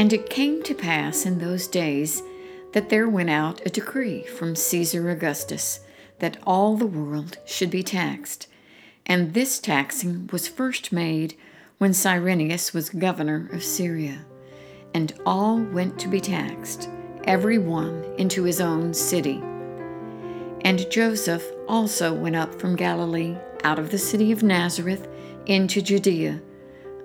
And it came to pass in those days that there went out a decree from Caesar Augustus that all the world should be taxed. And this taxing was first made when Cyrenius was governor of Syria. And all went to be taxed, every one into his own city. And Joseph also went up from Galilee out of the city of Nazareth into Judea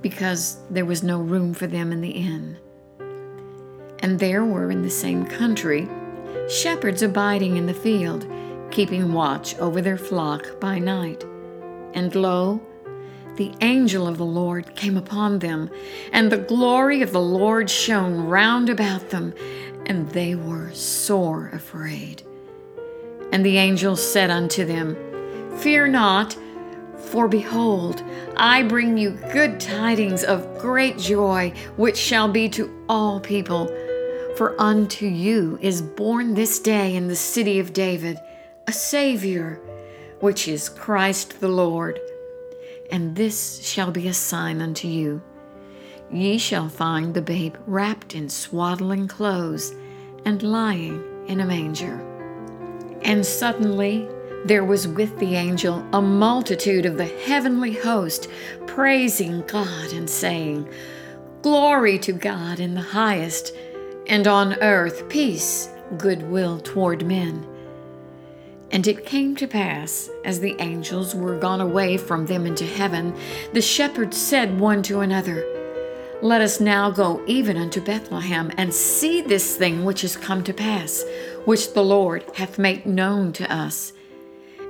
because there was no room for them in the inn. And there were in the same country shepherds abiding in the field, keeping watch over their flock by night. And lo, the angel of the Lord came upon them, and the glory of the Lord shone round about them, and they were sore afraid. And the angel said unto them, Fear not. For behold, I bring you good tidings of great joy, which shall be to all people. For unto you is born this day in the city of David a Savior, which is Christ the Lord. And this shall be a sign unto you ye shall find the babe wrapped in swaddling clothes and lying in a manger. And suddenly, there was with the angel a multitude of the heavenly host, praising God and saying, Glory to God in the highest, and on earth peace, goodwill toward men. And it came to pass, as the angels were gone away from them into heaven, the shepherds said one to another, Let us now go even unto Bethlehem, and see this thing which is come to pass, which the Lord hath made known to us.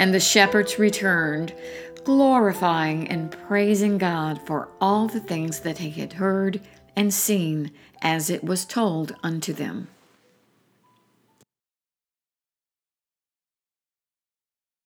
And the shepherds returned, glorifying and praising God for all the things that he had heard and seen as it was told unto them.